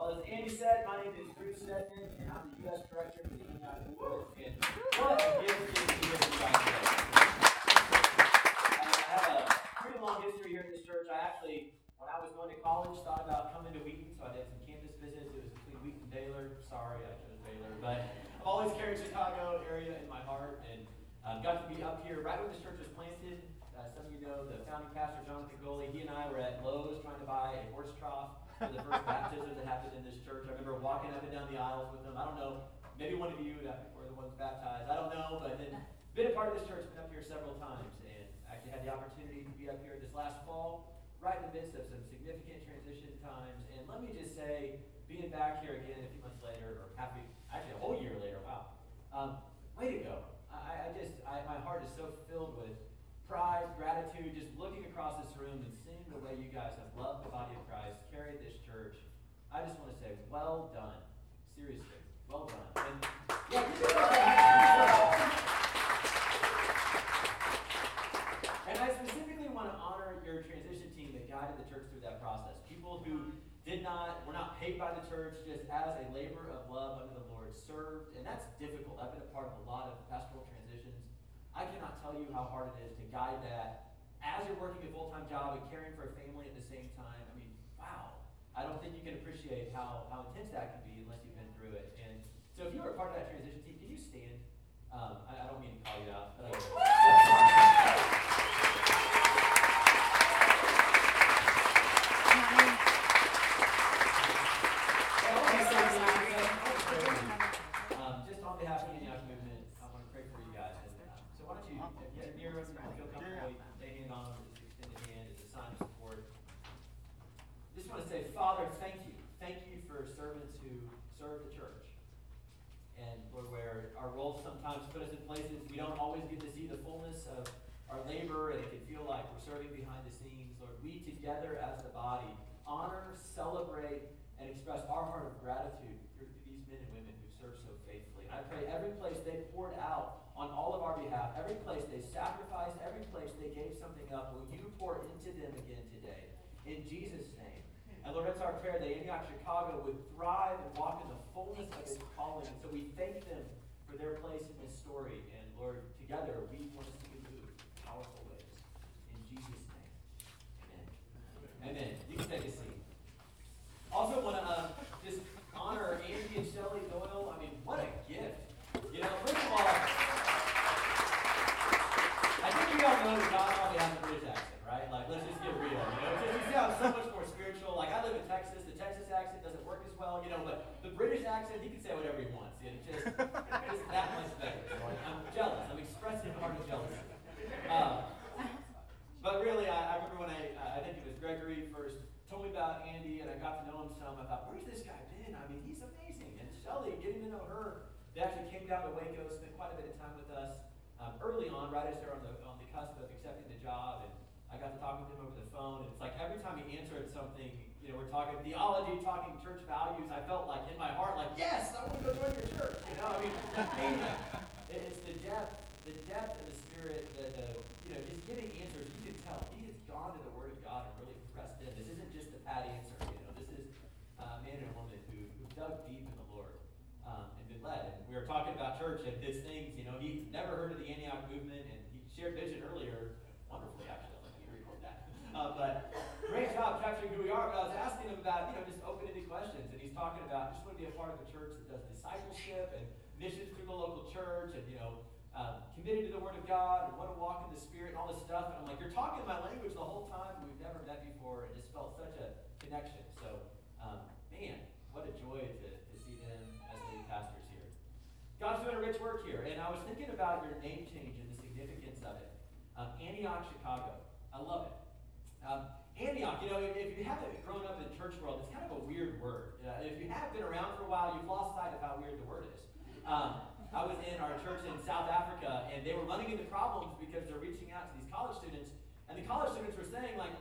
Well, as Andy said, my name is Drew Steadman, and I'm the U.S. Director for the Antioch Movement. And what a gift it is to be here with you guys today. I have a pretty long history here at this church. I actually, when I was going to college, thought about coming to Wheaton, so I did some campus visits. It was between Wheaton and Baylor. Sorry, I chose Baylor, but I've always carried Chicago area in my heart, and um, got to be up here right when this church was planted. Uh, some of you know the founding pastor, Jonathan Goley. He and I were at Lowe's trying to buy a horse trough for the first baptism that happened in this church. I remember walking up and down the aisles with them. I don't know, maybe one of you that were the ones baptized. I don't know, but then been a part of this church, been up here several times, and actually had the opportunity to be up here this last fall, right in the midst of some significant transition times. And let me just say, being back here again a few months later, or a, actually a whole year later, wow, um, way to go. I, I just, I, my heart is so filled with pride, gratitude, just looking across this room and way you guys have loved the body of Christ, carried this church. I just want to say, well done. Seriously, well done. And, yeah, and I specifically want to honor your transition team that guided the church through that process. People who did not, were not paid by the church, just as a labor of love under the Lord, served. And that's difficult. I've been a part of a lot of pastoral transitions. I cannot tell you how hard it is to guide that as you're working a full-time job and caring for a family at the same time, I mean, wow. I don't think you can appreciate how, how intense that can be unless you've been through it. And so if you were a part of that transition team, can you stand? Um, I, I, don't mean to call you out, but I together as the body honor, celebrate, and express our heart of gratitude for these men and women who serve so faithfully. And I pray every place they poured out on all of our behalf, every place they sacrificed, every place they gave something up, will you pour into them again today? In Jesus' name. And Lord, that's our prayer that Antioch Chicago would thrive and walk in the fullness of its calling. So we thank them for their place in this story. And Lord, together we want to see you move powerful ways. In Jesus' name. Amen. Amen. You can take a seat. Also want to uh, just honor Andy and Shelley Doyle. I mean, what a gift. You know, first of all, I think you all know that God probably has a British accent, right? Like, let's just get real. You know, just, you see how it's so much more spiritual. Like, I live in Texas. The Texas accent doesn't work as well, you know, but the British accent, he can say whatever he wants. It's just, it's that much better. So I'm jealous. I'm expressing a heart of jealousy. Uh, but really, I, I remember when I, uh, I think it was Gregory first told me about Andy, and I got to know him some. I thought, where's this guy been? I mean, he's amazing. And Shelly, getting to know her, they actually came down to Waco, spent quite a bit of time with us um, early on, right as they're on the on the cusp of accepting the job. And I got to talk with him over the phone. And it's like every time he answered something, you know, we're talking theology, talking church values. I felt like in my heart, like, yes, I want to go join your church. You know, I mean, it's the depth, the depth of the spirit, the, the you know, just giving answers. You can tell he has gone to the Word of God and really pressed in. This isn't just a pat answer. You know, this is a man and a woman who, who dug deep in the Lord um, and been led. And we were talking about church and his things. You know, he never heard of the Antioch movement, and he shared vision earlier. Wonderfully, actually. Let me record that. Uh, but great job capturing who we are. But I was asking him about, you know, just open-ended questions, and he's talking about just want to be a part of a church that does discipleship and missions through the local church, and you know um, committed to the Word of God and want to walk in the Spirit and all this stuff. And I'm like, you're talking my language the whole time, we've never met before. And just felt such a connection. So, um, man, what a joy to, to see them as lead pastors here. God's doing a rich work here. And I was thinking about your name change and the significance of it. Um, Antioch, Chicago. I love it. Um, Antioch, you know, if, if, you haven't grown up in church world, it's kind of a weird word. Uh, if you have been around for a while, you've lost sight of how weird the word is. Um, I was in our church in South Africa, and they were running into problems because they're reaching out to these college students, and the college students were saying, like,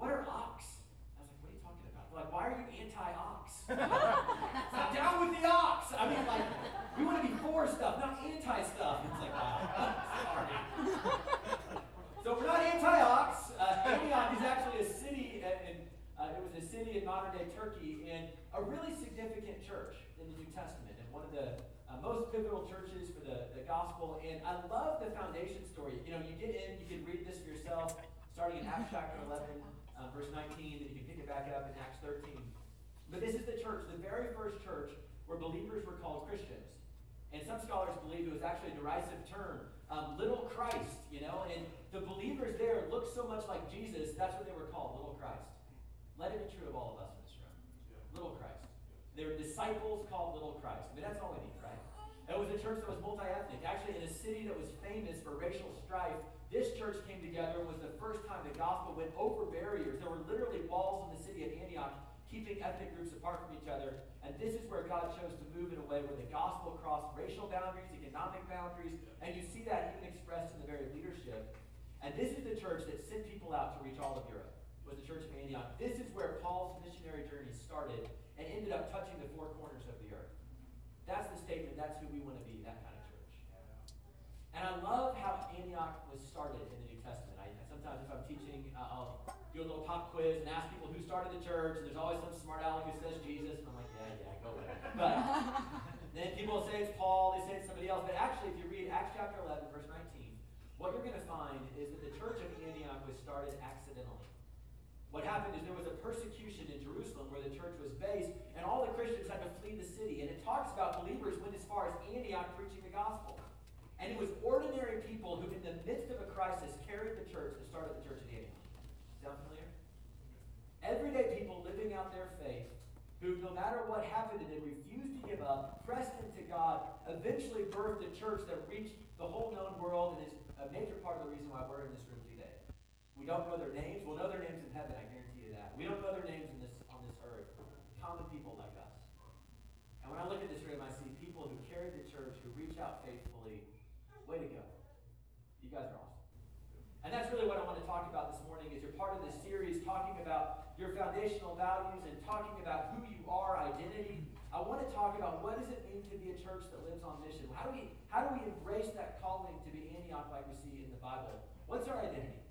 what are ox? I was like, what are you talking about? They're like, why are you anti-ox? Stop down with the ox! I mean, like, we want to be for stuff, not anti-stuff. It's like, wow, sorry. so we're not anti-ox. Uh, Antioch is actually a city, and uh, it was a really significant church in the New Testament and one of the uh, most pivotal churches for the, the gospel. And I love the foundation story. You know, you get in, you can read this for yourself, starting in Acts chapter 11, uh, verse 19, and you can pick it back up in Acts 13. But this is the church, the very first church where believers were called Christians. And some scholars believe it was actually a derisive term. Um, little Christ, you know, and the believers there looked so much like Jesus, that's what they were called, little Christ. Let it be true of all of us in this room. Yeah. Little Christ. They were disciples called little Christ. I mean, that's all we need, right? It was a church that was multi ethnic. Actually, in a city that was famous for racial strife, this church came together and was the first time the gospel went over barriers. There were literally walls in the city of Antioch keeping ethnic groups apart from each other. And this is where God chose to move in a way where the gospel crossed racial boundaries, economic boundaries, and you see that even expressed in the very leadership. And this is the church that sent people out to reach all of Europe, was the church of Antioch. This is where Paul's missionary journey started and ended up touching the four corners of the earth. That's the statement. That's who we want to be, that kind of church. And I love how Antioch was started in the New Testament. I, sometimes if I'm teaching, uh, I'll do a little pop quiz and ask people who started the church, and there's always some smart aleck who says Jesus, and I'm like, yeah, yeah, go with it. But then people will say it's Paul, they say it's somebody else. But actually, if you read Acts chapter 11, verse 19, what you're going to find is that the church of Antioch was started accidentally. What happened is there was a persecution in Jerusalem where the church was based, and all the Christians had to flee the city. And it talks about believers went as far as Antioch preaching the gospel. And it was ordinary people who, in the midst of a crisis, carried the church and started the church of Antioch. Sound familiar? Everyday people living out their faith who, no matter what happened to them, refused to give up, pressed into God, eventually birthed a church that reached the whole known world and is a major part of the reason why we're in this room. We don't know their names. We'll know their names in heaven, I guarantee you that. We don't know their names in this, on this earth. Common people like us. And when I look at this room, I see people who carry the church, who reach out faithfully. Way to go. You guys are awesome. And that's really what I want to talk about this morning is you're part of this series talking about your foundational values and talking about who you are, identity. I want to talk about what does it mean to be a church that lives on mission? How do we how do we embrace that calling to be Antioch like we see in the Bible? What's our identity?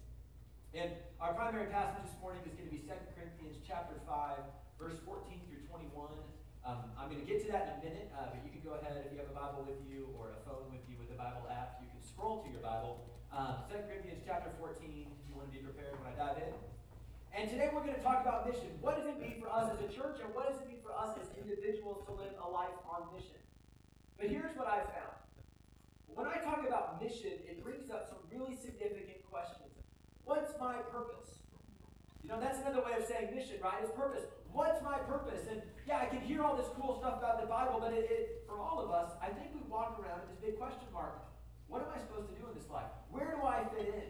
And our primary passage this morning is going to be 2 Corinthians chapter 5, verse 14 through 21. Um, I'm going to get to that in a minute, uh, but you can go ahead if you have a Bible with you or a phone with you with a Bible app. You can scroll to your Bible um, 2 Corinthians chapter 14, if you want to be prepared when I dive in. And today we're going to talk about mission. What does it mean for us as a church, and what does it mean for us as individuals to live a life on mission? But here's what I found. When I talk about mission, it brings up some really significant questions. What's my purpose? You know, that's another way of saying mission, right? Is purpose. What's my purpose? And yeah, I can hear all this cool stuff about the Bible, but it, it, for all of us, I think we walk around with this big question mark. What am I supposed to do in this life? Where do I fit in?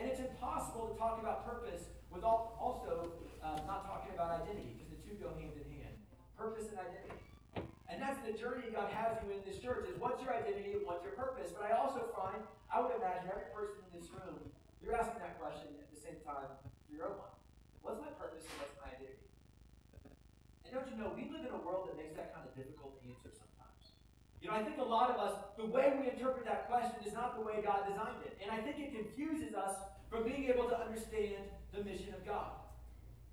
And it's impossible to talk about purpose without also uh, not talking about identity, because the two go hand in hand. Purpose and identity. And that's the journey God has you in this church is what's your identity and what's your purpose. But I also find, I would imagine every person in this room, you're asking that question at the same time your own one. What's my purpose and what's my identity? And don't you know, we live in a world that makes that kind of difficult to answer sometimes. You know, I think a lot of us, the way we interpret that question is not the way God designed it. And I think it confuses us from being able to understand the mission of God.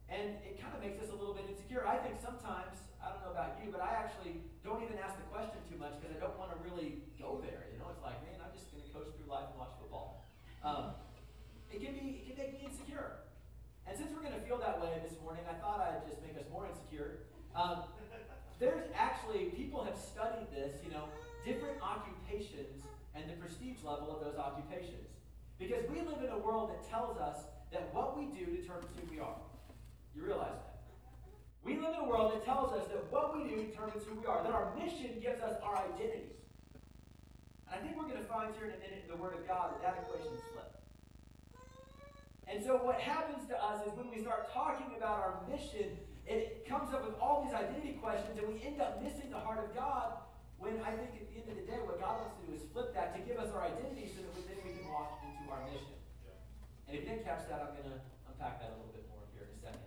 And it kind of makes us a little bit insecure. I think sometimes, I don't know about you, but I actually don't even ask the question too much because I don't want to really go there. You know, it's like, man, I'm just going to coast through life and watch football. Um, it can be, it can make me insecure. And since we're going to feel that way this morning, I thought I'd just make us more insecure. Um, there's actually, people have studied this, you know, different occupations and the prestige level of those occupations. Because we live in a world that tells us that what we do determines who we are. You realize that? We live in a world that tells us that what we do determines who we are, that our mission gives us our identity. And I think we're going to find here in a minute in the Word of God that that equation flipped. And so what happens to us is when we start talking about our mission, it comes up with all these identity questions, and we end up missing the heart of God. When I think at the end of the day, what God wants to do is flip that to give us our identity so that we, then we can walk into our mission. And if you didn't catch that, I'm going to unpack that a little bit more here in a second.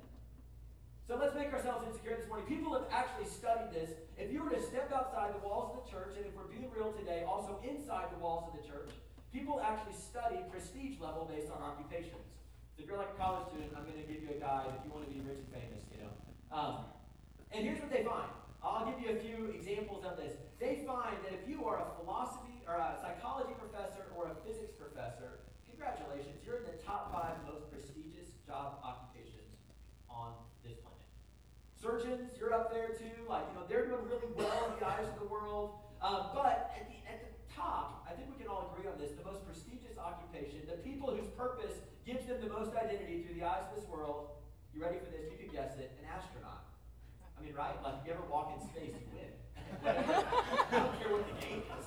So let's make ourselves insecure this morning. People have actually studied this. If you were to step outside the walls of the church, and if we're being real today, also inside the walls of the church, people actually study prestige level based on occupations. So if you're like a college student, I'm going to give you a guide if you want to be rich and famous, you know. Um, And here's what they find. I'll give you a few examples of this. They find that if you are a philosophy or a psychology professor or a physics professor, congratulations, you're in the top five most prestigious job occupations on this planet. Surgeons, you're up there too. Like, you know, they're doing really well in the eyes of the world. Uh, but at the, at the top, I think we can all agree on this, the most prestigious occupation, the people whose purpose gives them the most identity through the eyes of this world, you ready for this? You could guess it, an astronaut. I mean, right? Like, if you ever walk in space, you win. I don't care what the game is.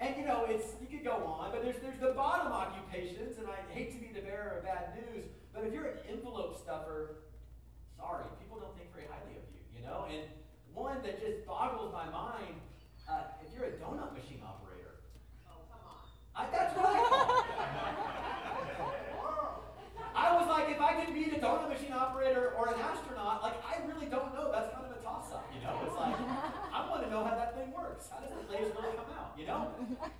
and you know, it's you could go on, but there's there's the bottom occupations, and I hate to be the bearer of bad news, but if you're an envelope stuffer, sorry, people don't think very highly of you, you know? And one that just boggles my mind, uh, if you're a donut machine operator. Oh, come on. I, that's what I I was like, if I can be the donut machine operator or an astronaut, like I really don't know. That's kind of a toss-up, you know. It's like I want to know how that thing works. How does the lasers really come out, you know?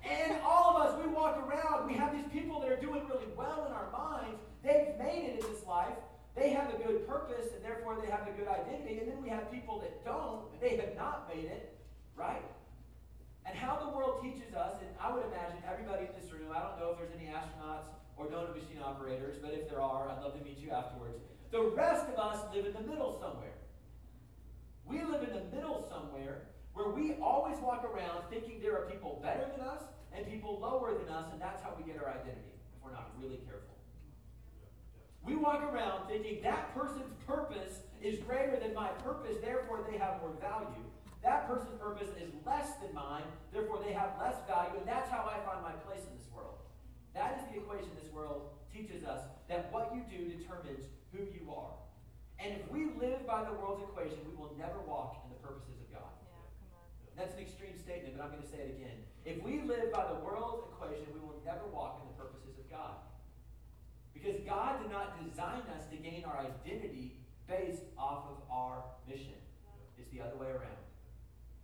And all of us, we walk around. We have these people that are doing really well in our minds. They've made it in this life. They have a good purpose, and therefore they have a good identity. And then we have people that don't. They have not made it, right? And how the world teaches us, and I would imagine everybody in this room. I don't know if there's any astronauts or donut machine operators, but if there are, I'd love to meet you afterwards. The rest of us live in the middle somewhere. We live in the middle somewhere where we always walk around thinking there are people better than us and people lower than us, and that's how we get our identity if we're not really careful. We walk around thinking that person's purpose is greater than my purpose, therefore they have more value. That person's purpose is less than mine, therefore they have less value, and that's how I find my place in this world. That is the equation this world teaches us that what you do determines who you are. And if we live by the world's equation, we will never walk in the purposes of God. Yeah, come on. That's an extreme statement, but I'm going to say it again. If we live by the world's equation, we will never walk in the purposes of God. Because God did not design us to gain our identity based off of our mission. It's the other way around.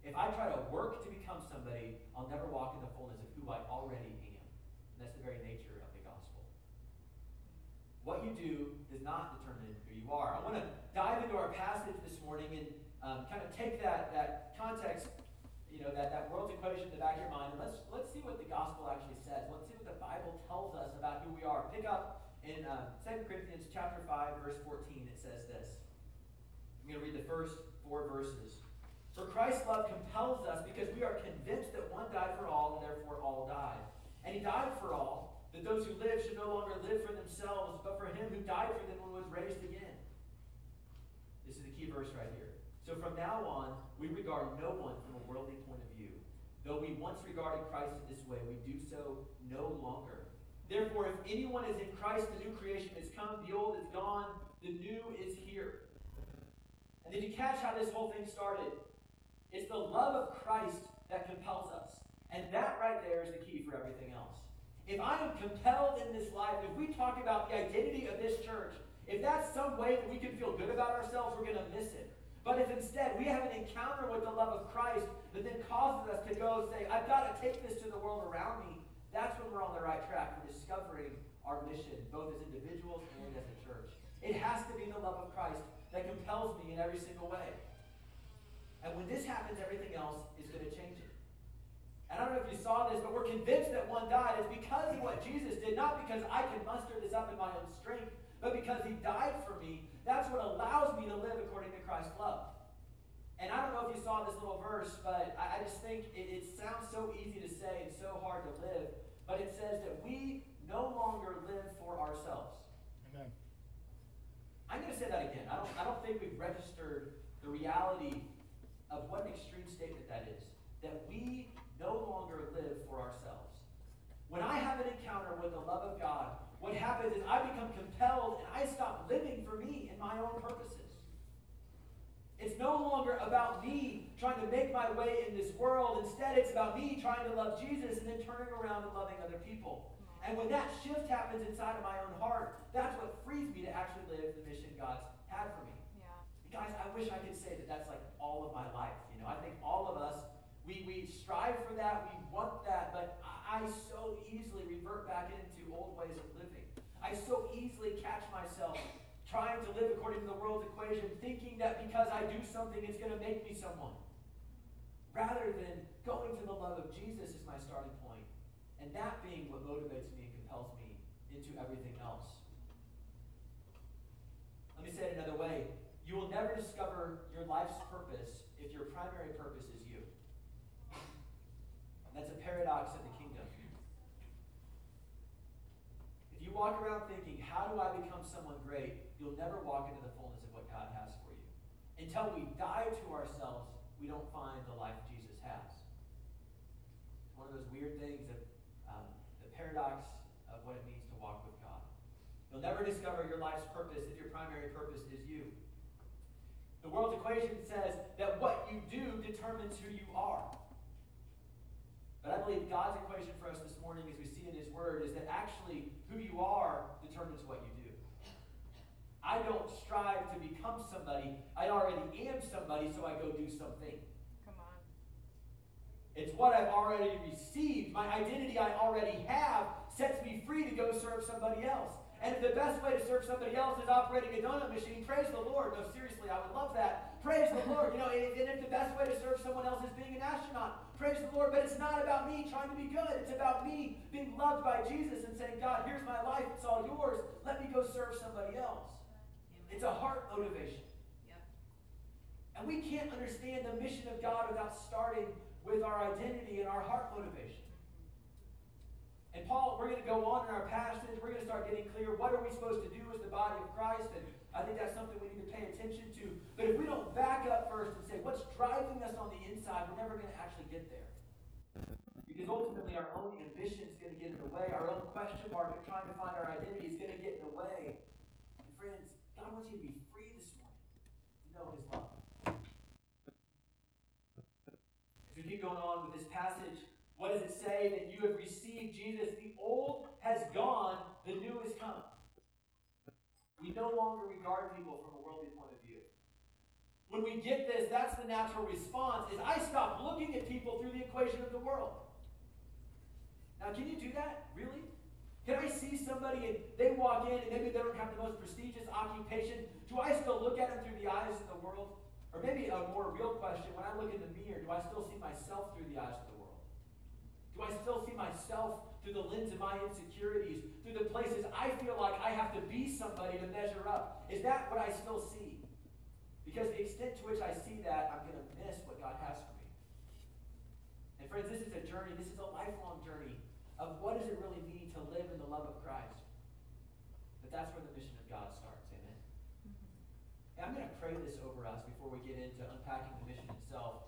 If I try to work to become somebody, I'll never walk in the fullness of who I already am. And that's the very nature of the gospel. What you do does not determine who you are. I want to dive into our passage this morning and um, kind of take that, that context, you know, that, that world's equation in the back of your mind, and let's, let's see what the gospel actually says. Let's see what the Bible tells us about who we are. Pick up in uh, 2 Corinthians chapter 5, verse 14. It says this. I'm going to read the first four verses. For Christ's love compels us because we are convinced that one died for all, and therefore all died. And he died for all, that those who live should no longer live for themselves, but for him who died for them and was raised again. This is the key verse right here. So from now on, we regard no one from a worldly point of view. Though we once regarded Christ in this way, we do so no longer. Therefore, if anyone is in Christ, the new creation has come, the old is gone, the new is here. And did you catch how this whole thing started? It's the love of Christ that compels us. And that right there is the key for everything else. If I am compelled in this life, if we talk about the identity of this church, if that's some way that we can feel good about ourselves, we're going to miss it. But if instead we have an encounter with the love of Christ that then causes us to go say, I've got to take this to the world around me, that's when we're on the right track for discovering our mission, both as individuals and as a church. It has to be the love of Christ that compels me in every single way. And when this happens, everything else is going to change it. And I don't know if you saw this, but we're convinced that one died. It's because of what Jesus did, not because I can muster this up in my own strength, but because he died for me. That's what allows me to live according to Christ's love. And I don't know if you saw this little verse, but I, just think it, it sounds so easy to say and so hard to live. But it says that we no longer live for ourselves. Amen. I'm going to say that again. I don't, I don't think we've registered the reality of what an extreme statement that is. That we no longer live for ourselves. When I have an encounter with the love of God, what happens is I become compelled and I stop living for me and my own purposes. It's no longer about me trying to make my way in this world. Instead, it's about me trying to love Jesus and then turning around and loving other people. And when that shift happens inside of my own heart, that's what frees me to actually live the mission God's had for me. Yeah. Guys, I wish I could say that that's like all of my life. You know, I think all of us we, we strive for that, we want that, but I so easily revert back into old ways of living. I so easily catch myself trying to live according to the world's equation, thinking that because I do something, it's going to make me someone. Rather than going to the love of Jesus is my starting point, and that being what motivates me and compels me into everything else. Let me say it another way. You will never discover your life's purpose if your primary purpose is you. That's a paradox of the kingdom. If you walk around thinking, how do I become someone great? You'll never walk into the fullness of what God has for you. Until we die to ourselves, we don't find the life Jesus has. It's one of those weird things of um, the paradox of what it means to walk with God. You'll never discover your life's purpose if your primary purpose is you. The world's equation says that what you do determines who you are. But I believe God's equation for us this morning, as we see in His Word, is that actually who you are determines what you do. I don't strive to become somebody. I already am somebody, so I go do something. Come on. It's what I've already received. My identity I already have sets me free to go serve somebody else. And if the best way to serve somebody else is operating a donut machine, praise the Lord. No, seriously, I would love that. Praise the Lord. You know, and if the best way to serve someone else is being an astronaut, praise the Lord. But it's not about me trying to be good. It's about me being loved by Jesus and saying, God, here's my life. It's all yours. Let me go serve somebody else. It's a heart motivation. Yep. And we can't understand the mission of God without starting with our identity and our heart motivation. And Paul, we're going to go on in our passage. We're going to start getting clear. What are we supposed to do as the body of Christ? And I think that's something we need to pay attention to. But if we don't back up first and say, what's driving us on the inside, we're never going to actually get there. Because ultimately, our own ambition is going to get in the way. Our own question mark of trying to find our identity is going to get in the way. And friends, God wants you to be free this morning to know His love. As we keep going on with this passage, what does it say? That you have received Jesus. The old has gone, the new has come. We no longer regard people from a worldly point of view. When we get this, that's the natural response, is I stop looking at people through the equation of the world. Now, can you do that? Really? Can I see somebody and they walk in and maybe they don't have the most prestigious occupation? Do I still look at them through the eyes of the world? Or maybe a more real question, when I look in the mirror, do I still see myself through the eyes of the world? Do I still see myself through the lens of my insecurities, through the places I feel like I have to be somebody to measure up? Is that what I still see? Because the extent to which I see that, I'm going to miss what God has for me. And friends, this is a journey, this is a lifelong journey of what does it really mean to live in the love of Christ. But that's where the mission of God starts. And I'm going to pray this over us before we get into unpacking the mission itself.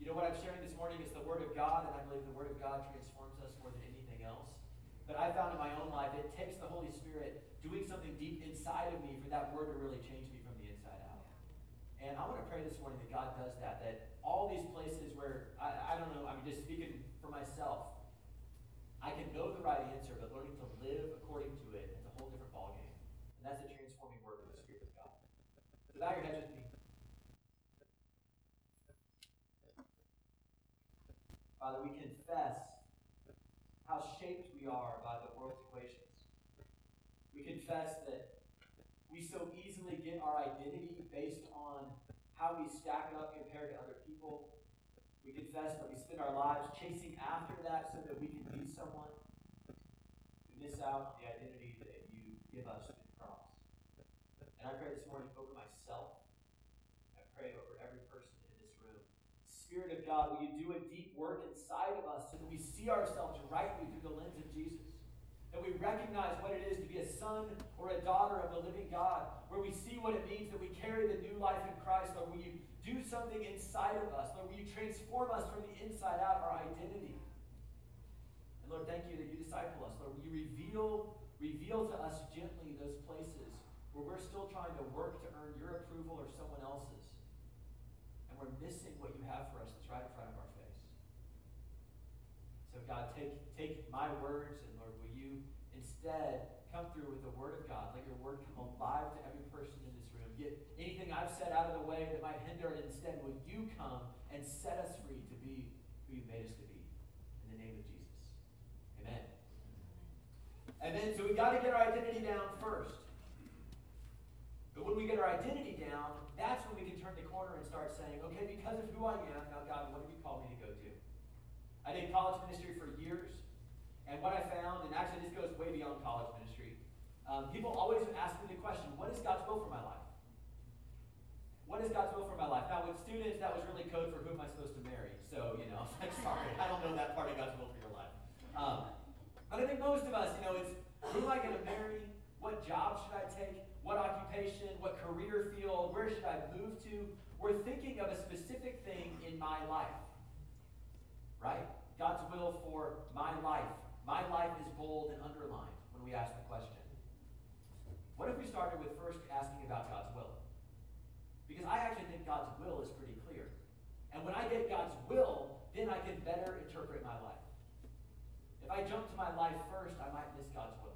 You know what I'm sharing this morning is the Word of God, and I believe the Word of God transforms us more than anything else. But I found in my own life, it takes the Holy Spirit doing something deep inside of me for that Word to really change me from the inside out. And I want to pray this morning that God does that, that all these places where, I, I don't know, I'm just speaking for myself, I can know the right answer, but learning to live according to it is a whole different ballgame. And that's a transforming work of the Spirit of God. So your with me. Father, we confess how shaped we are by the world's equations. We confess that we so easily get our identity based on how we stack up compared to other people. We confess that we spend our lives chasing after that so that we can be someone. We miss out on the identity that you give us through the cross. And I pray this morning over myself. I pray over every person in this room. Spirit of God, will you do a deep work inside of us so that we see ourselves rightly through the lens of Jesus. That we recognize what it is to be a son or a daughter of the living God, where we see what it means that we carry the new life in Christ. Lord, will you do something inside of us? Lord, will you transform us from the inside out, our identity? And Lord, thank you that you disciple us. Lord, will you reveal, reveal to us gently those places where we're still trying to work to earn your approval or someone else's. We're missing what you have for us that's right in front of our face. So God, take, take my words and Lord, will you instead come through with the word of God. Let your word come alive to every person in this room. Get anything I've said out of the way that might hinder it. Instead, will you come and set us free to be who you made us to be? In the name of Jesus. Amen. And then, so we got to get our identity down first. But when we get our identity down, that's when we can turn the corner and start saying, okay, because of who I am, now God, what have you called me to go do? I did college ministry for years, and what I found, and actually this goes way beyond college ministry, um, people always ask me the question, what is God's will for my life? What is God's will for my life? Now, with students, that was really code for who am I supposed to marry. So, you know, I'm like, sorry, I don't know that part of God's will for your life. Um, but I think most of us, you know, it's who am I going to marry? What job should I take? What What career field? Where should I move to? We're thinking of a specific thing in my life. Right? God's will for my life. My life is bold and underlined when we ask the question. What if we started with first asking about God's will? Because I actually think God's will is pretty clear. And when I get God's will, then I can better interpret my life. If I jump to my life first, I might miss God's will.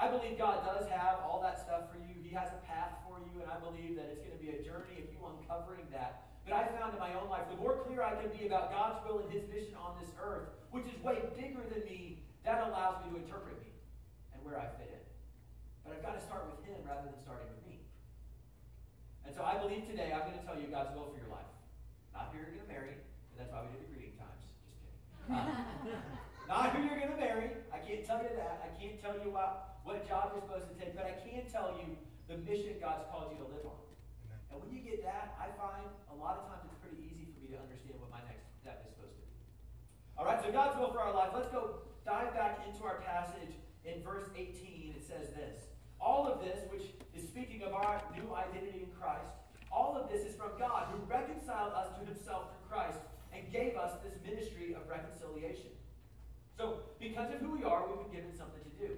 I believe God does have all that stuff for you. He has a path for you, and I believe that it's going to be a journey of you uncovering that. But I found in my own life, the more clear I can be about God's will and His mission on this earth, which is way bigger than me, that allows me to interpret me and where I fit in. But I've got to start with Him rather than starting with me. And so I believe today I'm going to tell you God's will for your life. Not going to marry, and that's why we did the greeting times. Just kidding. Uh, not who you're going to marry. I can't tell you that. I can't tell you what what job you're supposed to take, but I can tell you the mission God's called you to live on. And when you get that, I find a lot of times it's pretty easy for me to understand what my next step is supposed to be. All right, so God's will for our life. Let's go dive back into our passage in verse 18. It says this All of this, which is speaking of our new identity in Christ, all of this is from God, who reconciled us to himself through Christ and gave us this ministry of reconciliation. So, because of who we are, we've been given something to do.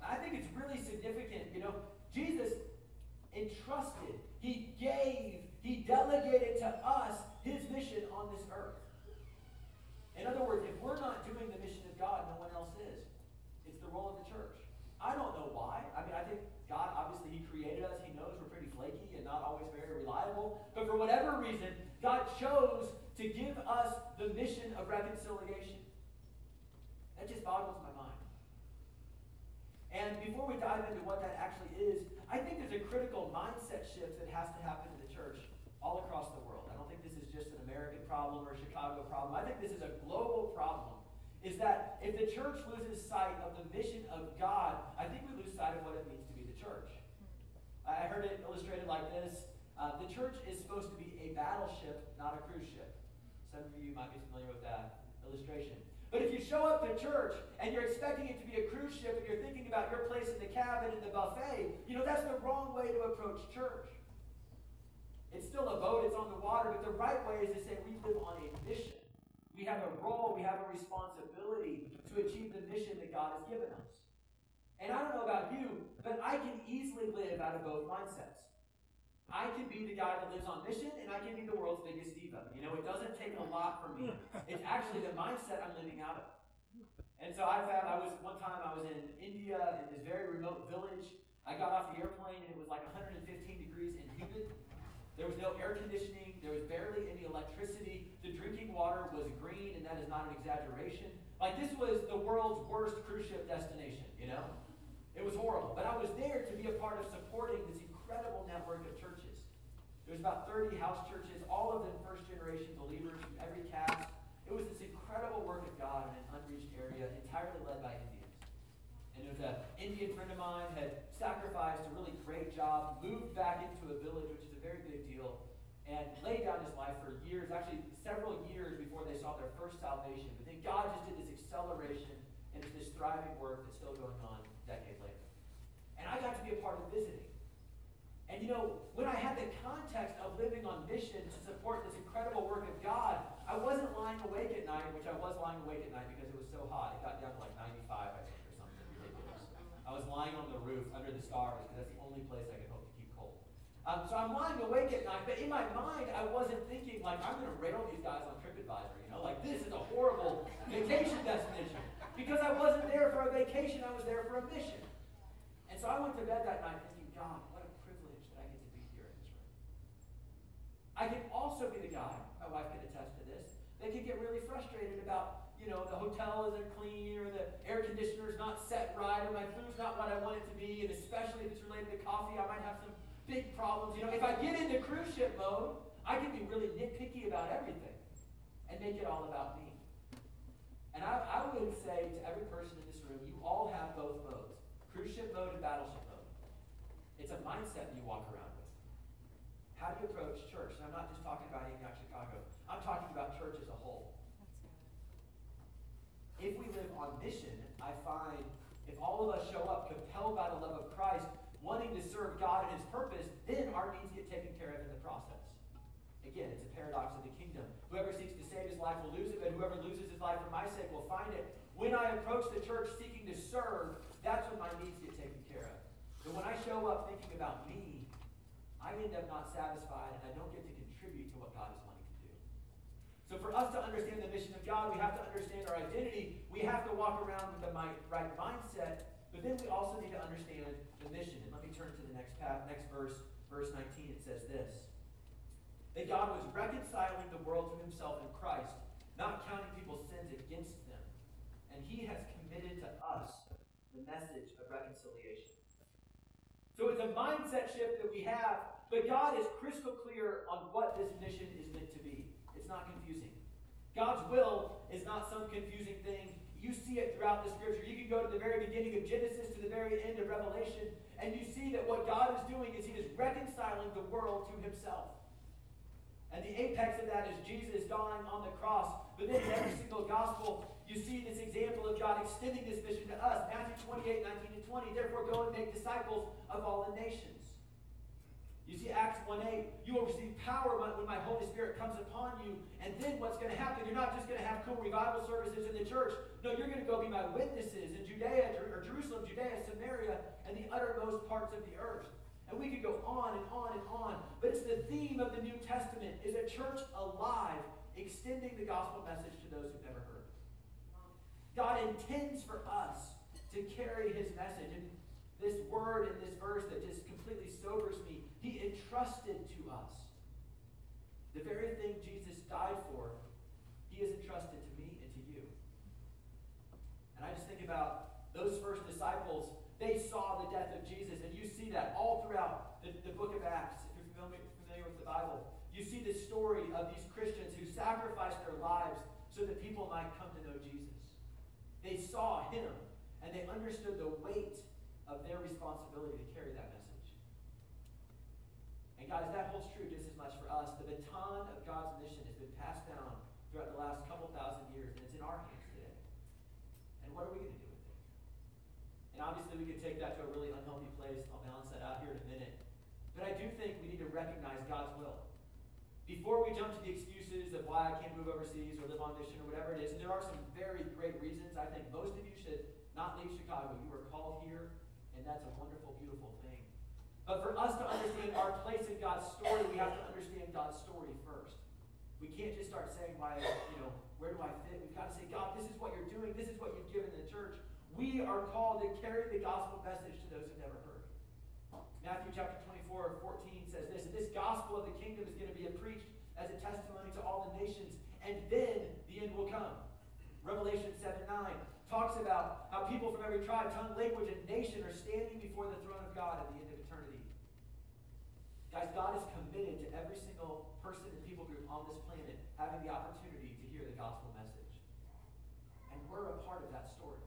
I think it's really significant. You know, Jesus entrusted, he gave, he delegated to us his mission on this earth. In other words, if we're not doing the mission of God, no one else is. It's the role of the church. I don't know why. I mean, I think God, obviously, He created us. He knows we're pretty flaky and not always very reliable. But for whatever reason, God chose to give us the mission of reconciliation. That just boggles my mind. And before we dive into what that actually is, I think there's a critical mindset shift that has to happen in the church all across the world. I don't think this is just an American problem or a Chicago problem. I think this is a global problem. Is that if the church loses sight of the mission of God, I think we lose sight of what it means to be the church. I heard it illustrated like this. Uh, the church is supposed to be a battleship, not a cruise ship. Some of you might be familiar with that illustration. But if you show up to church and you're expecting it to be a cruise ship and you're thinking about your place in the cabin and the buffet, you know, that's the wrong way to approach church. It's still a boat, it's on the water, but the right way is to say we live on a mission. We have a role, we have a responsibility to achieve the mission that God has given us. And I don't know about you, but I can easily live out of both mindsets. I can be the guy that lives on mission, and I can be the world's biggest diva. You know, it doesn't take a lot for me. It's actually the mindset I'm living out of. And so I found I was one time I was in India in this very remote village. I got off the airplane and it was like 115 degrees and humid. There was no air conditioning. There was barely any electricity. The drinking water was green, and that is not an exaggeration. Like this was the world's worst cruise ship destination. You know, it was horrible. But I was there to be a part of supporting this incredible network of churches. There's about 30 house churches, all of them first generation believers from every caste. It was this incredible work of God in an unreached area, entirely led by Indians. And it was an Indian friend of mine had sacrificed a really great job, moved back into a village, which is a very big deal, and laid down his life for years, actually several years before they saw their first salvation. But then God just did this acceleration and this thriving work that's still going on a decade later. And I got to be a part of visiting. You know, when I had the context of living on mission to support this incredible work of God, I wasn't lying awake at night, which I was lying awake at night because it was so hot. It got down to like 95, I think, or something ridiculous. I was lying on the roof under the stars because that's the only place I could hope to keep cold. Um, so I'm lying awake at night, but in my mind, I wasn't thinking like I'm going to rail these guys on TripAdvisor. You know, like this is a horrible vacation destination because I wasn't there for a vacation. I was there for a mission. And so I went to bed that night thinking, God, I can also be the guy, my wife can attest to this, that can get really frustrated about, you know, the hotel isn't clean or the air conditioner is not set right or my food's not what I want it to be, and especially if it's related to coffee, I might have some big problems. You know, if I get into cruise ship mode, I can be really nitpicky about everything and make it all about me. And I, I would say to every person in this room, you all have both modes cruise ship mode and battleship mode. It's a mindset you walk around. How do you approach church? And I'm not just talking about Antioch, Chicago. I'm talking about church as a whole. If we live on mission, I find if all of us show up compelled by the love of Christ, wanting to serve God and His purpose, then our needs get taken care of in the process. Again, it's a paradox of the kingdom. Whoever seeks to save his life will lose it, but whoever loses his life for my sake will find it. When I approach the church seeking to serve, that's when my needs get taken care of. But when I show up thinking about me, I end up not satisfied and I don't get to contribute to what God is wanting to do. So for us to understand the mission of God, we have to understand our identity. We have to walk around with the right mindset, but then we also need to understand the mission. And let me turn to the next path, next verse, verse 19. It says this that God was reconciling the world to himself in Christ, not counting people's sins against them. And he has committed to us the message of reconciliation. So it's a mindset shift that we have, but God is crystal clear on what this mission is meant to be. It's not confusing. God's will is not some confusing thing. You see it throughout the scripture. You can go to the very beginning of Genesis to the very end of Revelation, and you see that what God is doing is He is reconciling the world to Himself. And the apex of that is Jesus dying on the cross. But then every single gospel, you see this example of God extending this mission to us. Matthew 28, 19 and 20. Therefore, go and make disciples of all the nations. You see Acts 1 8, you will receive power when my Holy Spirit comes upon you. And then what's going to happen? You're not just going to have cool revival services in the church. No, you're going to go be my witnesses in Judea, or Jerusalem, Judea, Samaria, and the uttermost parts of the earth. And we could go on and on and on. But it's the theme of the New Testament is a church alive, extending the gospel message to those who've never heard. God intends for us to carry his message. And this word in this verse that just completely sobers me, he entrusted to us. The very thing Jesus died for, he has entrusted to me and to you. And I just think about those first disciples they saw the death of Jesus, and you see that all throughout the, the book of Acts. If you're familiar, familiar with the Bible, you see the story of these Christians who sacrificed their lives so that people might come to know Jesus. They saw him, and they understood the weight of their responsibility to carry that message. And guys, that holds true just as much for us. The baton of God's mission has been passed down throughout the last couple thousand years, and it's in our hands today. And what are we going to do? With it? And obviously, we could take that to a really unhealthy place. I'll balance that out here in a minute. But I do think we need to recognize God's will. Before we jump to the excuses of why I can't move overseas or live on mission or whatever it is, and there are some very great reasons. I think most of you should not leave Chicago. You were called here, and that's a wonderful, beautiful thing. But for us to understand our place in God's story, we have to understand God's story first. We can't just start saying, why, you know, where do I fit? We've got to say, God, this is what you're doing. This is what you've given the church. We are called to carry the gospel message to those who've never heard. Matthew chapter 24, 14 says this, this gospel of the kingdom is going to be preached as a testimony to all the nations, and then the end will come. Revelation 7 9 talks about how people from every tribe, tongue, language, and nation are standing before the throne of God at the end of eternity. Guys, God is committed to every single person and people group on this planet having the opportunity to hear the gospel message. And we're a part of that story.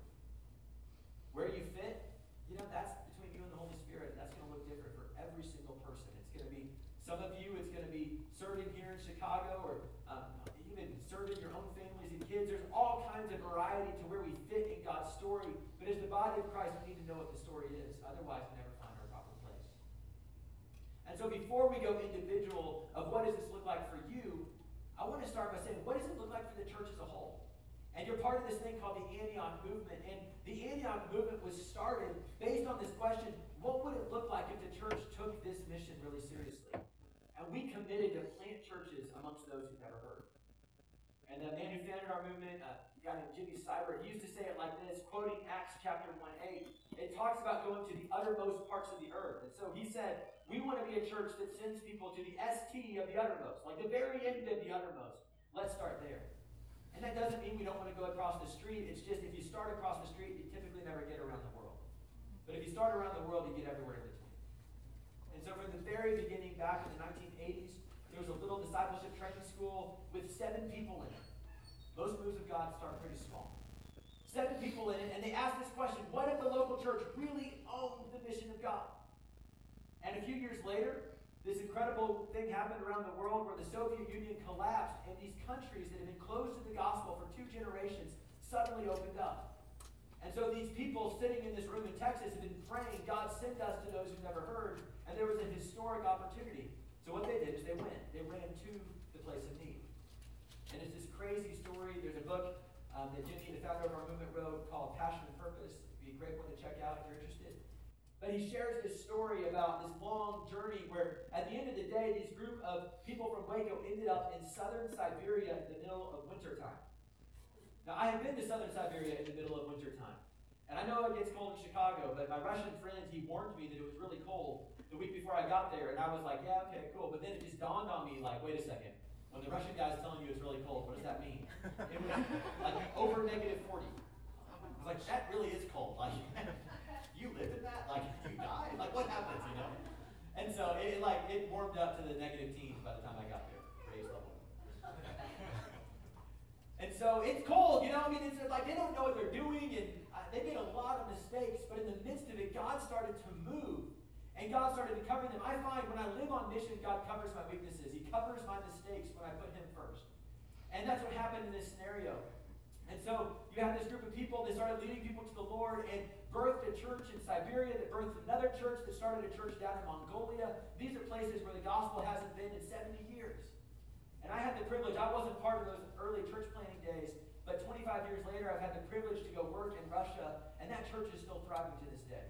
Where you fit, you know, that's between you and the Holy Spirit, and that's going to look different for every single person. It's going to be, some of you, it's going to be serving here in Chicago or um, even serving your own families and kids. There's all kinds of variety to where we fit in God's story. But as the body of Christ, we need to know what the story is. Otherwise, we never find our proper place. And so before we go individual of what does this look like for you, I want to start by saying, what does it look like for the church as a whole? And you're part of this thing called the Antioch movement. And the Antioch movement was started based on this question what would it look like if the church took this mission really seriously? And we committed to plant churches amongst those who've never heard. And the man who founded our movement, uh, guy named Jimmy Seibert, he used to say it like this, quoting Acts chapter 1 8. It talks about going to the uttermost parts of the earth. And so he said, We want to be a church that sends people to the ST of the uttermost, like the very end of the uttermost. Let's start there. And that doesn't mean we don't want to go across the street. It's just if you start across the street, you typically never get around the world. But if you start around the world, you get everywhere in between. And so from the very beginning, back in the 1980s, there was a little discipleship training school with seven people in it. Most moves of God start pretty small. Seven people in it, and they asked this question What if the local church really owned the mission of God? And a few years later, this incredible thing happened around the world where the Soviet Union collapsed, and these countries that had been closed to the gospel for two generations suddenly opened up. And so these people sitting in this room in Texas have been praying, God send us to those who've never heard. And there was a historic opportunity. So what they did is they went. They ran to the place of need. And it's this crazy story. There's a book um, that Jimmy, the founder of our movement, wrote called Passion and Purpose. It'd be a great one to check out if you're interested. But he shares this story about this long journey where, at the end of the day, this group of people from Waco ended up in southern Siberia in the middle of wintertime. Now, I have been to southern Siberia in the middle of wintertime. And I know it gets cold in Chicago, but my Russian friend, he warned me that it was really cold the week before I got there. And I was like, yeah, okay, cool. But then it just dawned on me, like, wait a second. When the Russian guy is telling you it's really cold, what does that mean? It was like over negative 40. I was like, that really is cold. Like, you live in that? Like, you die? Like, what happens, you know? And so it, like it warmed up to the negative teens by the time I got there, raised level. and so it's cold, you know. I mean, it's like they don't know what they're doing, and uh, they made a lot of mistakes. But in the midst of it, God started to move, and God started to cover them. I find when I live on mission, God covers my weaknesses. He covers my mistakes when I put Him first, and that's what happened in this scenario. And so you have this group of people, they started leading people to the Lord and birthed a church in Siberia that birthed another church that started a church down in Mongolia. These are places where the gospel hasn't been in 70 years. And I had the privilege, I wasn't part of those early church planting days, but 25 years later, I've had the privilege to go work in Russia, and that church is still thriving to this day.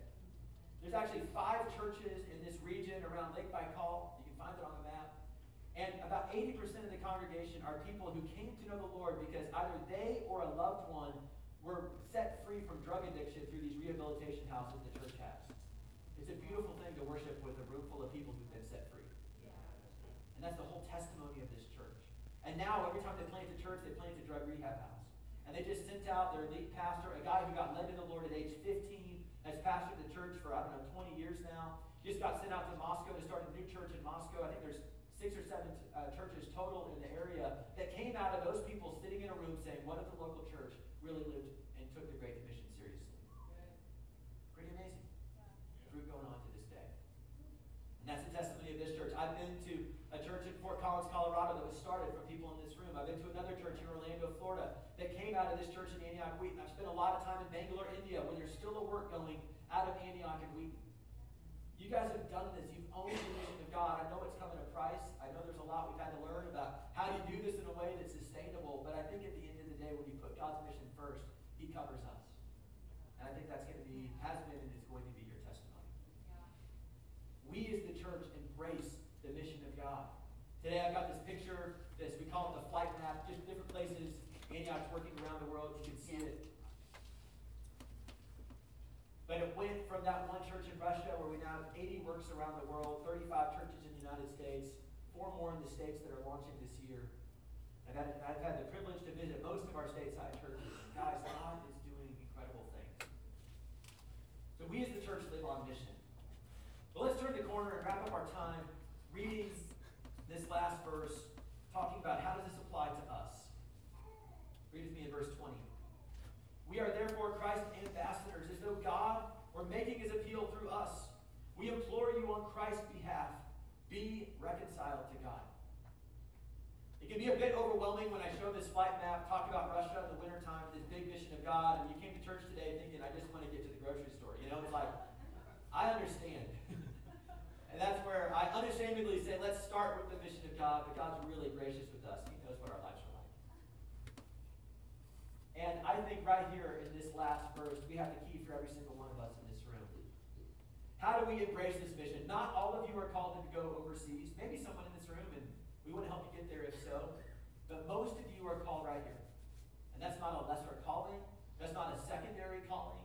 There's actually five churches in this region around Lake Baikal. You can find it on the map. And about 80% of the congregation are people who came to know the Lord because either they or a loved one were set free from drug addiction through these rehabilitation houses the church has. It's a beautiful thing to worship with a room full of people who've been set free. And that's the whole testimony of this church. And now, every time they plant a church, they plant a drug rehab house. And they just sent out their lead pastor, a guy who got led to the Lord at age 15, has pastored the church for, I don't know, 20 years now. Just got sent out to Moscow to start a new church in Moscow. I think there's six or seven uh, churches total in the area that came out of those people sitting in a room saying, What if the local church really lived and took the Great Commission seriously? Pretty amazing. Fruit going on to this day. And that's the testimony of this church. I've been to a church in Fort Collins, Colorado that was started from people in this room. I've been to another church in Orlando, Florida that came out of this church in Antioch, Wheaton. I've spent a lot of time in Bangalore, India, where there's still a work going out of Antioch and Wheaton. You guys have done this. You've owned the mission of God. I know it's come at a price. I know there's a lot we've had to learn about how you do this in a way that's sustainable. But I think at the end of the day, when you put God's mission first, He covers us. And I think that's going to be, has been, and is going to be your testimony. We as the church embrace the mission of God. Today I've got this picture, this we call it the flight map, just different places Antioch's working around the world. You can see it but it went from that one church in Russia where we now have 80 works around the world, 35 churches in the United States, four more in the states that are launching this year. I've had, I've had the privilege to visit most of our stateside churches. Guys, God is doing incredible things. So we as the church live on mission. But let's turn the corner and wrap up our time reading this last verse, talking about how does this apply to us. Read with me in verse 20. We are therefore Christ's ambassadors, as though God making his appeal through us. We implore you on Christ's behalf, be reconciled to God. It can be a bit overwhelming when I show this flight map, talk about Russia in the wintertime, this big mission of God, and you came to church today thinking, I just want to get to the grocery store. You know, it's like, I understand. and that's where I unashamedly say, let's start with the mission of God, but God's really gracious with us. He knows what our lives are. Like. And I think right here in this last verse, we have the key for every single one of us. How do we embrace this vision? Not all of you are called to go overseas. Maybe someone in this room, and we want to help you get there if so. But most of you are called right here. And that's not a lesser calling, that's not a secondary calling.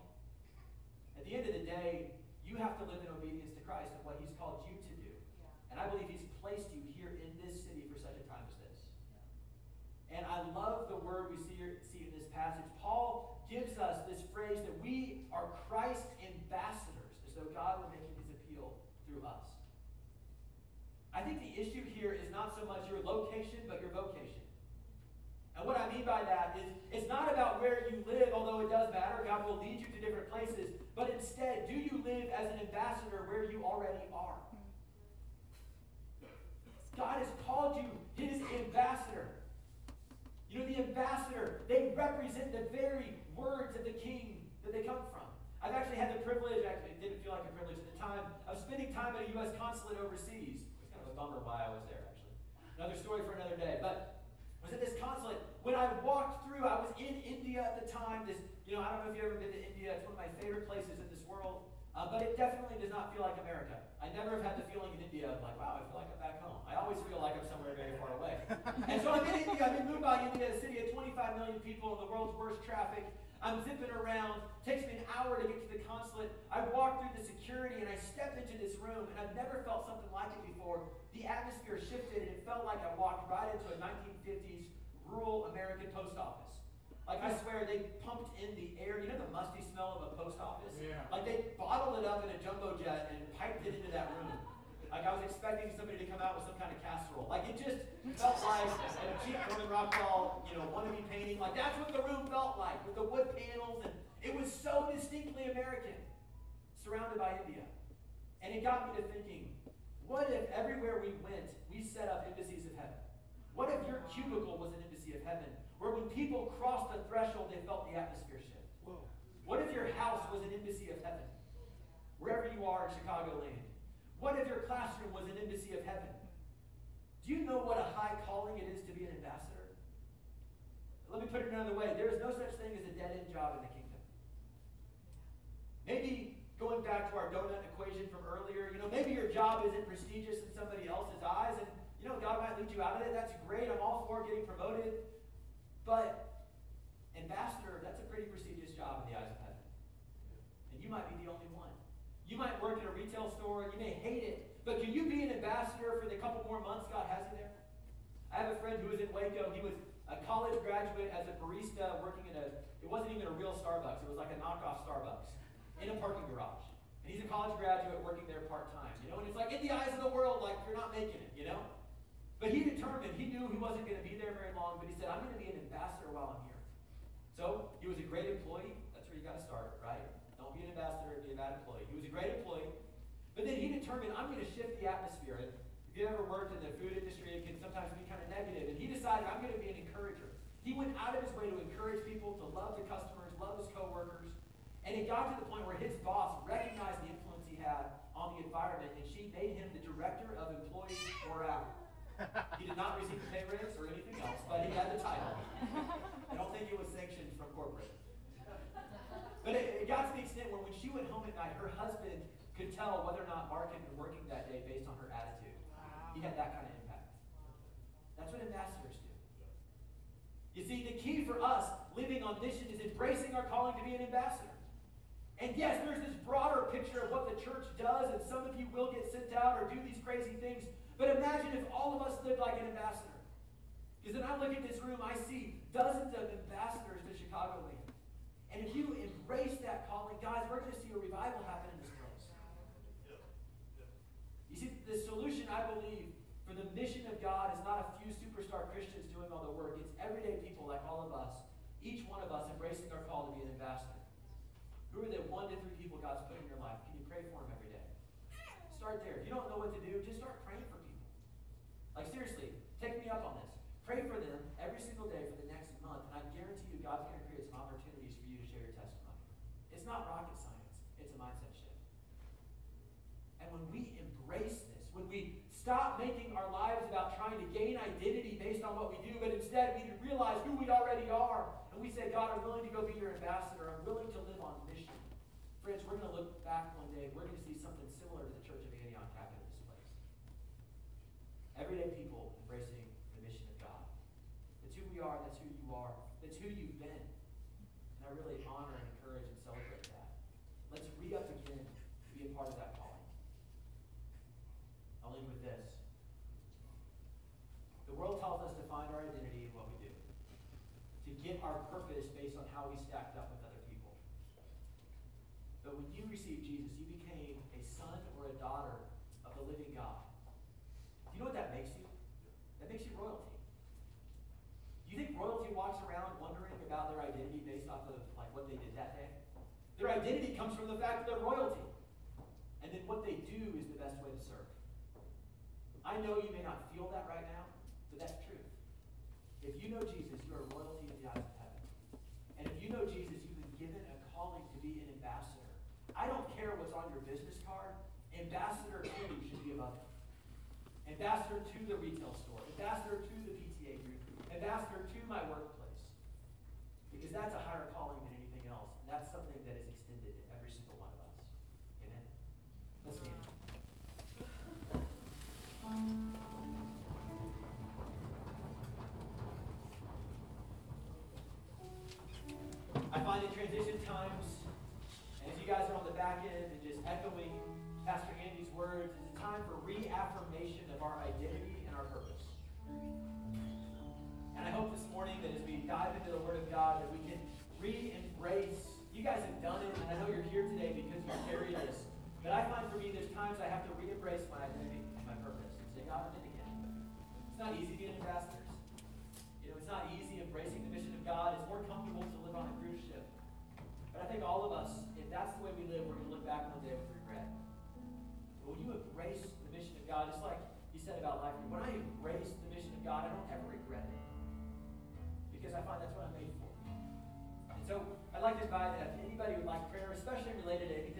At the end of the day, you have to live in obedience to Christ and what He's called you to do. And I believe He's placed you here in this city for such a think the issue here is not so much your location, but your vocation. And what I mean by that is it's not about where you live, although it does matter. God will lead you to different places. But instead, do you live as an ambassador where you already are? God has called you his ambassador. You know, the ambassador, they represent the very words of the king that they come from. I've actually had the privilege, actually, it didn't feel like a privilege at the time, of spending time at a U.S. consulate overseas bummer why I was there, actually. Another story for another day. But I was at this consulate. When I walked through, I was in India at the time. This, you know, I don't know if you've ever been to India. It's one of my favorite places in this world. Uh, but it definitely does not feel like America. I never have had the feeling in India of like, wow, I feel like I'm back home. I always feel like I'm somewhere very far away. and so I'm in India. I'm in Mumbai, India, a city of 25 million people in the world's worst traffic. I'm zipping around. Takes me an hour to get to the consulate. I walk through the security and I step into this room, and I've never felt something like it before. The atmosphere shifted, and it felt like I walked right into a 1950s rural American post office. Like I swear, they pumped in the air. You know the musty smell of a post office? Yeah. Like they bottled it up in a jumbo jet and piped it into that room. Like I was expecting somebody to come out with some kind of casserole. Like it just felt like a cheap Norman Rockwell, you know, wannabe painting. Like that's what the room felt like with the wood panels, and it was so distinctly American, surrounded by India. And it got me to thinking, what if everywhere we went, we set up embassies of heaven? What if your cubicle was an embassy of heaven, where when people crossed the threshold, they felt the atmosphere shift? What if your house was an embassy of heaven, wherever you are in Chicagoland? What if your classroom was an embassy of heaven? Do you know what a high calling it is to be an ambassador? Let me put it another way there is no such thing as a dead end job in the kingdom. Maybe going back to our donut equation from earlier, you know, maybe your job isn't prestigious in somebody else's eyes, and you know, God might lead you out of it. That's great. I'm all for getting promoted. But ambassador, that's a pretty prestigious job in the eyes of heaven. And you might be the only one. You might work in a retail store, you may hate it, but can you be an ambassador for the couple more months God has you there? I have a friend who was in Waco. He was a college graduate as a barista working in a, it wasn't even a real Starbucks, it was like a knockoff Starbucks in a parking garage. And he's a college graduate working there part time, you know, and it's like in the eyes of the world, like you're not making it, you know? But he determined, he knew he wasn't going to be there very long, but he said, I'm going to be an ambassador while I'm here. So he was a great employee. That's where you got to start, right? Don't be an ambassador be a bad employee. He was a great employee. But then he determined, I'm going to shift the atmosphere. If you ever worked in the food industry, it can sometimes be kind of negative. And he decided, I'm going to be an encourager. He went out of his way to encourage people, to love the customers, love his coworkers. And it got to the point where his boss recognized the influence he had on the environment, and she made him the director of employee morale. He did not receive a pay raise or anything else, but he had the title. I don't think it was sanctioned from corporate. But it, it got to the extent where when she went home at night, her husband could tell whether or not Mark had been working that day based on her attitude. He had that kind of impact. That's what ambassadors do. You see, the key for us living on mission is embracing our calling to be an ambassador. And yes, there's this broader picture of what the church does, and some of you will get sent out or do these crazy things. But imagine if all of us lived like an ambassador. Because then I look at this room, I see dozens of ambassadors to Chicagoland. And if you embrace that calling, guys, we're going to see a revival happen in this place. See, the solution, I believe, for the mission of God is not a few superstar Christians doing all the work. It's everyday people like all of us, each one of us embracing our call to be an ambassador. Who are the one to three people God's put in your life? Can you pray for them every day? Start there. If you don't know what to do, just start praying for people. Like, seriously, take me up on this. Pray for them every single day for the next month, and I guarantee you God's going to create some opportunities for you to share your testimony. It's not rocket science, it's a mindset shift. And when we embrace this, when we stop making our lives about trying to gain identity based on what we do, but instead we realize who we already are, and we say, God, I'm willing to go be your ambassador, I'm willing to live on mission. Friends, we're going to look back one day, we're going to see something similar to the church of Antioch happen in this place. Everyday people embracing the mission of God. That's who we are, that's who you are, that's who you've been. And I really honor and encourage and celebrate that. Let's re up again to be a part of that calling. I'll end with this. The world tells us to find our identity in what we do, to get our purpose based on how we stacked up with other people. But when you received Jesus, you became a son or a daughter of the living God. Do you know what that makes you? That makes you royalty. Do you think royalty walks around wondering about their identity based off of like what they did that day? Their identity comes the fact that they're royalty. And then what they do is the best way to serve. I know you may not feel that right now, but that's true. If you know Jesus, you are royalty in the eyes of heaven. And if you know Jesus, you've been given a calling to be an ambassador. I don't care what's on your business card. Ambassador to should be above it. Ambassador to the retail But I find for me, there's times I have to re-embrace my identity and my purpose and say, God, I'm in again. It's not easy being ambassadors. You know, it's not easy embracing the mission of God. It's more comfortable to live on a cruise ship. But I think all of us, if that's the way we live, we're going to look back one day with regret. But when you embrace the mission of God, it's like you said about life. When I embrace the mission of God, I don't ever regret it. Because I find that's what I'm made for. And so I'd like to invite if anybody would like prayer, especially related to anything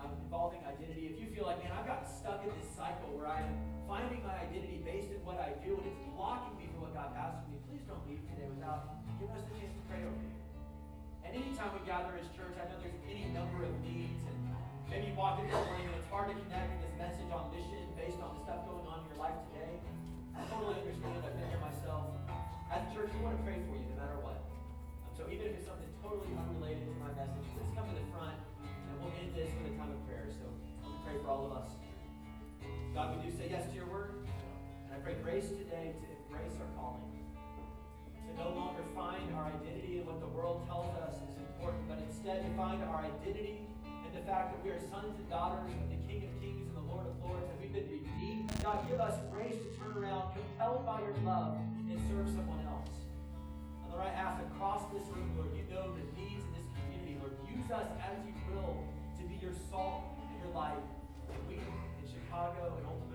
um, involving identity. If you feel like, man, I've gotten stuck in this cycle where I'm finding my identity based in what I do and it's blocking me from what God has for me, please don't leave today without giving us the chance to pray over you. And anytime we gather as church, I know there's any number of needs, and maybe you walked in this morning and it's hard to connect with this message on mission based on the stuff going on in your life today. I totally understand. I've been there myself. As a church, we want to pray for you no matter what. Um, so even if it's something totally unrelated to my message, please come to the front we'll end this with a time of prayer. So me pray for all of us. God, we do say yes to your word. And I pray grace today to embrace our calling. To no longer find our identity in what the world tells us is important, but instead to find our identity in the fact that we are sons and daughters of the King of Kings and the Lord of Lords, and we've been redeemed. God, give us grace to turn around, compelled by your love, and serve someone else. And Lord, I ask across this room, Lord, you know the needs in this community. Lord, use us as you will your salt and your. And we in Chicago and ultimately